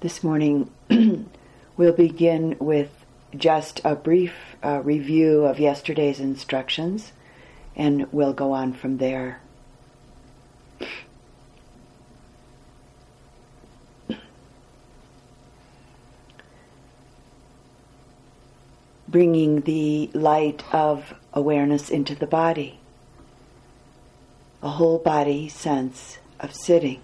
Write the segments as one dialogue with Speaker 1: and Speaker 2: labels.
Speaker 1: This morning, we'll begin with just a brief uh, review of yesterday's instructions, and we'll go on from there. Bringing the light of awareness into the body, a whole body sense of sitting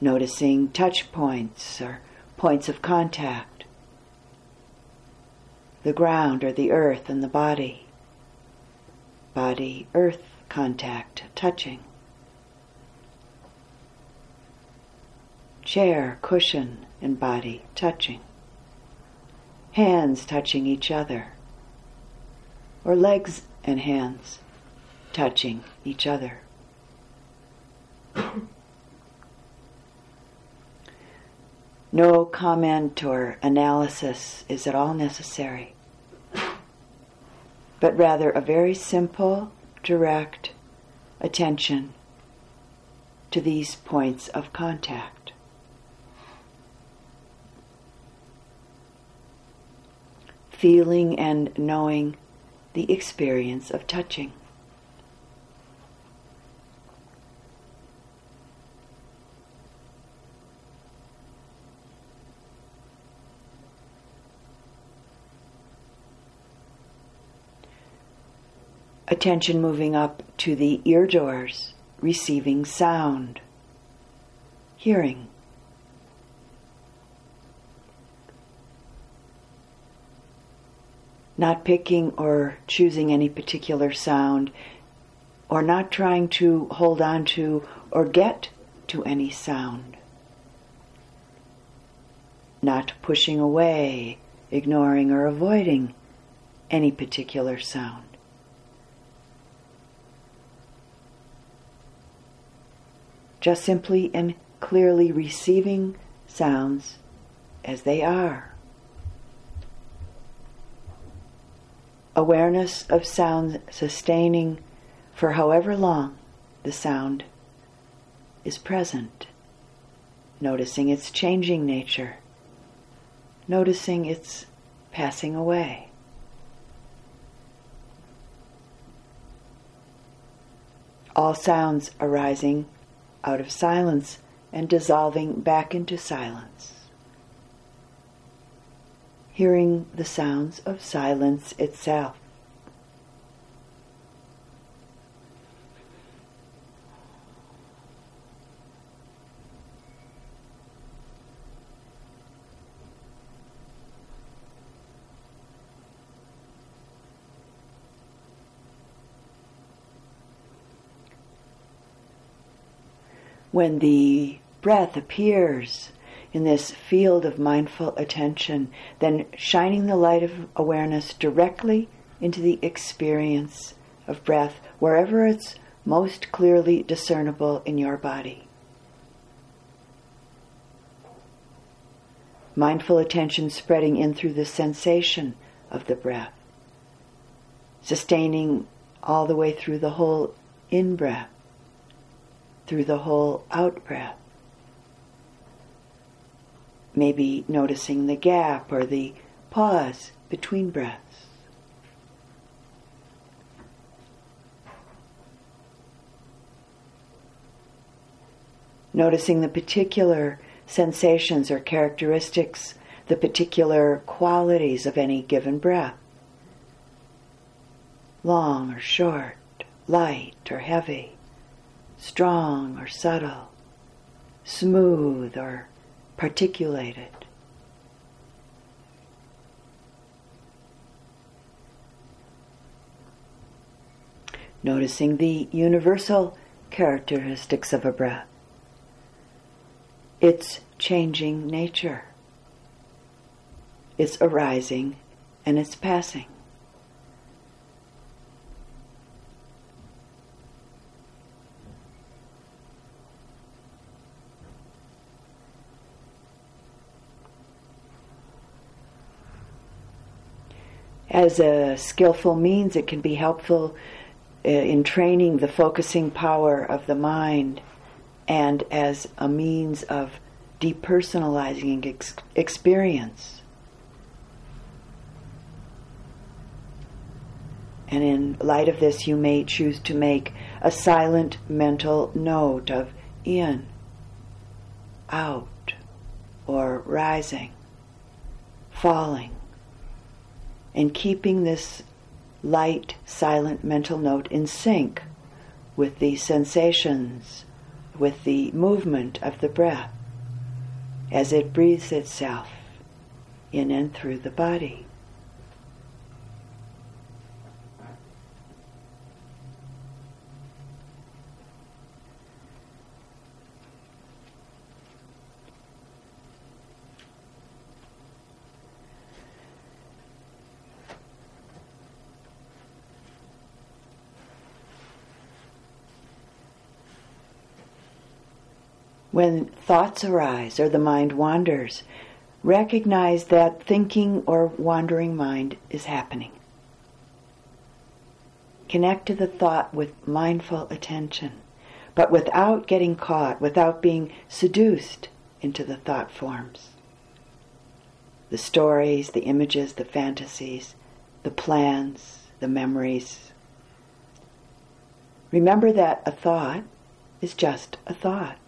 Speaker 1: noticing touch points or points of contact, the ground or the earth and the body, body earth contact, touching, chair, cushion, and body touching, hands touching each other, or legs and hands touching each other. No comment or analysis is at all necessary, but rather a very simple, direct attention to these points of contact. Feeling and knowing the experience of touching. Attention moving up to the ear doors, receiving sound, hearing. Not picking or choosing any particular sound, or not trying to hold on to or get to any sound. Not pushing away, ignoring, or avoiding any particular sound. Just simply and clearly receiving sounds as they are. Awareness of sound sustaining for however long the sound is present, noticing its changing nature, noticing its passing away. All sounds arising out of silence and dissolving back into silence. Hearing the sounds of silence itself. When the breath appears in this field of mindful attention, then shining the light of awareness directly into the experience of breath wherever it's most clearly discernible in your body. Mindful attention spreading in through the sensation of the breath, sustaining all the way through the whole in breath through the whole out breath. Maybe noticing the gap or the pause between breaths. Noticing the particular sensations or characteristics, the particular qualities of any given breath. Long or short, light or heavy strong or subtle, smooth or particulated. Noticing the universal characteristics of a breath, its changing nature, its arising and its passing. As a skillful means, it can be helpful uh, in training the focusing power of the mind and as a means of depersonalizing ex- experience. And in light of this, you may choose to make a silent mental note of in, out, or rising, falling, and keeping this light, silent mental note in sync with the sensations, with the movement of the breath as it breathes itself in and through the body. When thoughts arise or the mind wanders, recognize that thinking or wandering mind is happening. Connect to the thought with mindful attention, but without getting caught, without being seduced into the thought forms. The stories, the images, the fantasies, the plans, the memories. Remember that a thought is just a thought.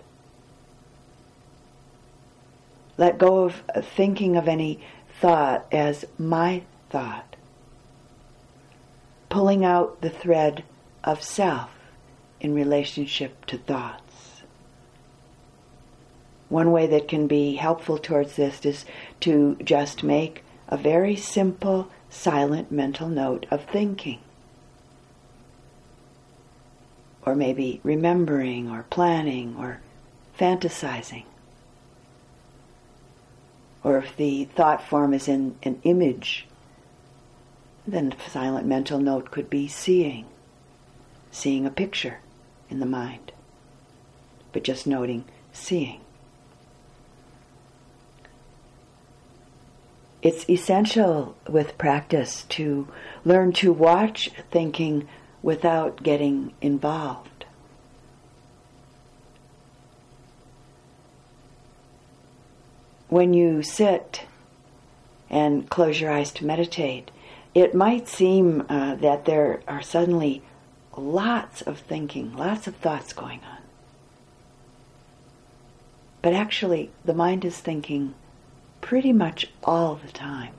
Speaker 1: Let go of thinking of any thought as my thought. Pulling out the thread of self in relationship to thoughts. One way that can be helpful towards this is to just make a very simple, silent mental note of thinking. Or maybe remembering or planning or fantasizing or if the thought form is in an image, then the silent mental note could be seeing, seeing a picture in the mind, but just noting seeing. It's essential with practice to learn to watch thinking without getting involved. When you sit and close your eyes to meditate, it might seem uh, that there are suddenly lots of thinking, lots of thoughts going on. But actually, the mind is thinking pretty much all the time.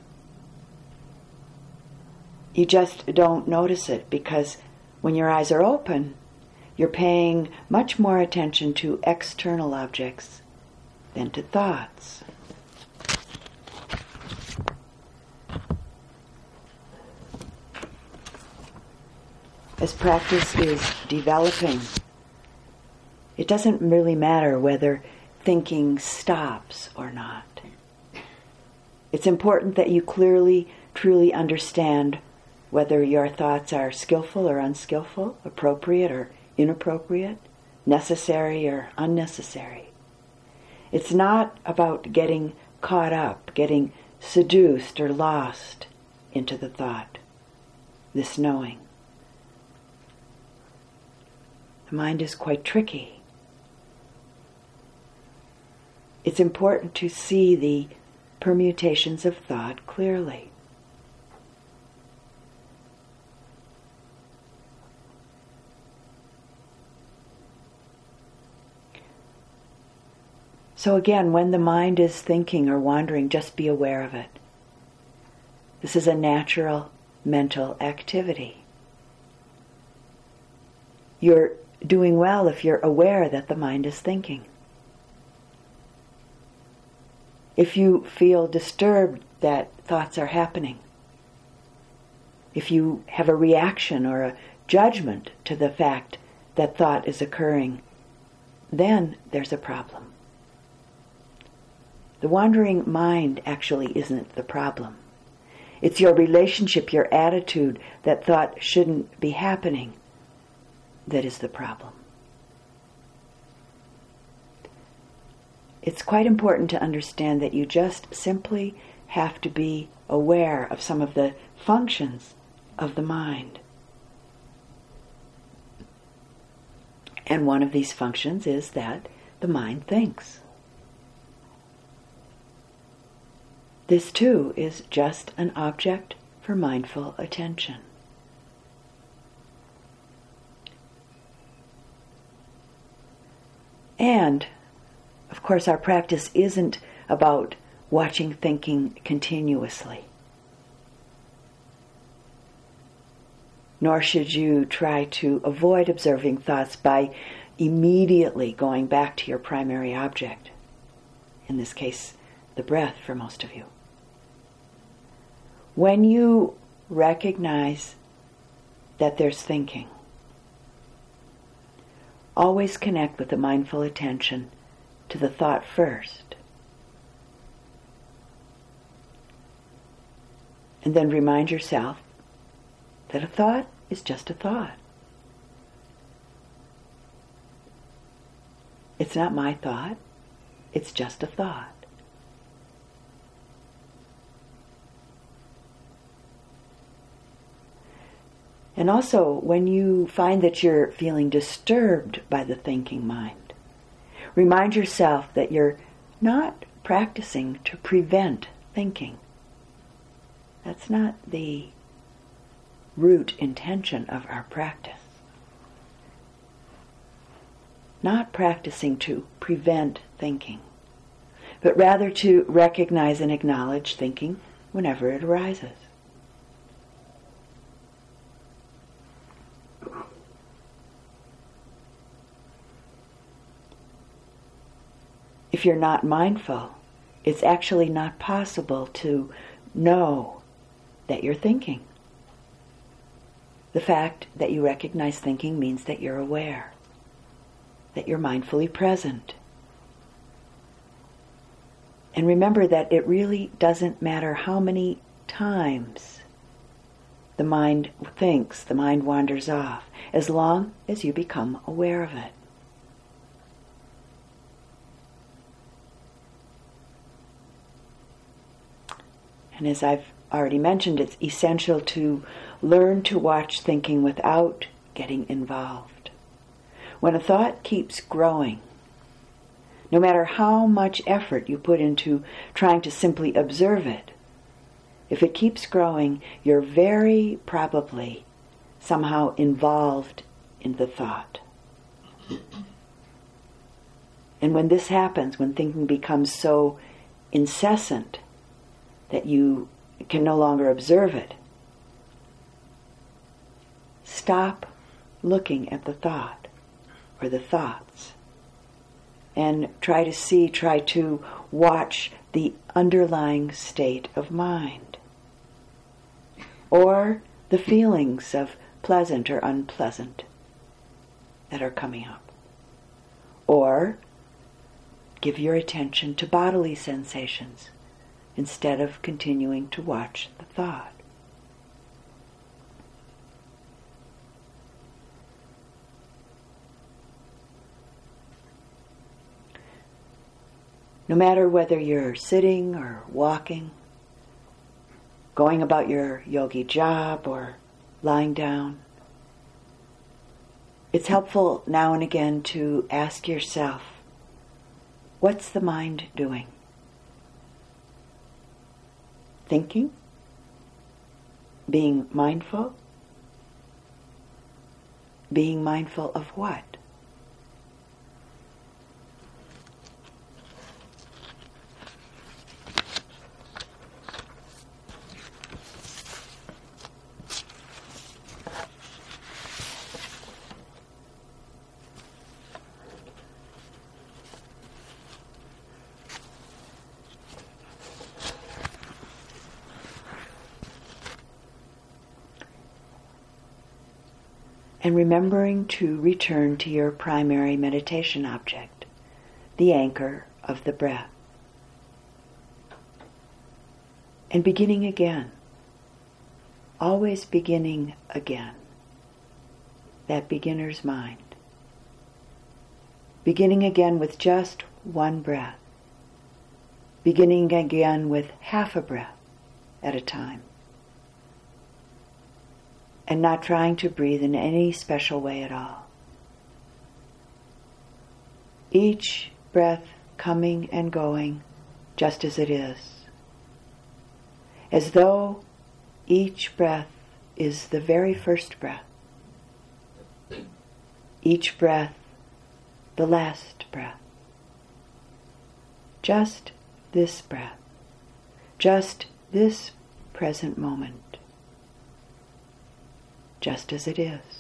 Speaker 1: You just don't notice it because when your eyes are open, you're paying much more attention to external objects than to thoughts. as practice is developing, it doesn't really matter whether thinking stops or not. It's important that you clearly, truly understand whether your thoughts are skillful or unskillful, appropriate or inappropriate, necessary or unnecessary. It's not about getting caught up, getting seduced or lost into the thought, this knowing. The mind is quite tricky. It's important to see the permutations of thought clearly. So, again, when the mind is thinking or wandering, just be aware of it. This is a natural mental activity. You're doing well if you're aware that the mind is thinking. If you feel disturbed that thoughts are happening, if you have a reaction or a judgment to the fact that thought is occurring, then there's a problem. The wandering mind actually isn't the problem. It's your relationship, your attitude that thought shouldn't be happening that is the problem. It's quite important to understand that you just simply have to be aware of some of the functions of the mind. And one of these functions is that the mind thinks. This too is just an object for mindful attention. And, of course, our practice isn't about watching thinking continuously. Nor should you try to avoid observing thoughts by immediately going back to your primary object. In this case, the breath for most of you. When you recognize that there's thinking, always connect with the mindful attention to the thought first. And then remind yourself that a thought is just a thought. It's not my thought, it's just a thought. And also, when you find that you're feeling disturbed by the thinking mind, remind yourself that you're not practicing to prevent thinking. That's not the root intention of our practice. Not practicing to prevent thinking, but rather to recognize and acknowledge thinking whenever it arises. If you're not mindful, it's actually not possible to know that you're thinking. The fact that you recognize thinking means that you're aware, that you're mindfully present. And remember that it really doesn't matter how many times the mind thinks, the mind wanders off, as long as you become aware of it. And as I've already mentioned, it's essential to learn to watch thinking without getting involved. When a thought keeps growing, no matter how much effort you put into trying to simply observe it, if it keeps growing, you're very probably somehow involved in the thought. And when this happens, when thinking becomes so incessant that you can no longer observe it. Stop looking at the thought or the thoughts and try to see, try to watch the underlying state of mind or the feelings of pleasant or unpleasant that are coming up. Or give your attention to bodily sensations instead of continuing to watch the thought. No matter whether you're sitting or walking, going about your yogi job or lying down, it's helpful now and again to ask yourself, what's the mind doing? Thinking, being mindful, being mindful of what? And remembering to return to your primary meditation object, the anchor of the breath. And beginning again, always beginning again, that beginner's mind. Beginning again with just one breath. Beginning again with half a breath at a time and not trying to breathe in any special way at all. Each breath coming and going just as it is. As though each breath is the very first breath. Each breath the last breath. Just this breath. Just this present moment. Just as it is.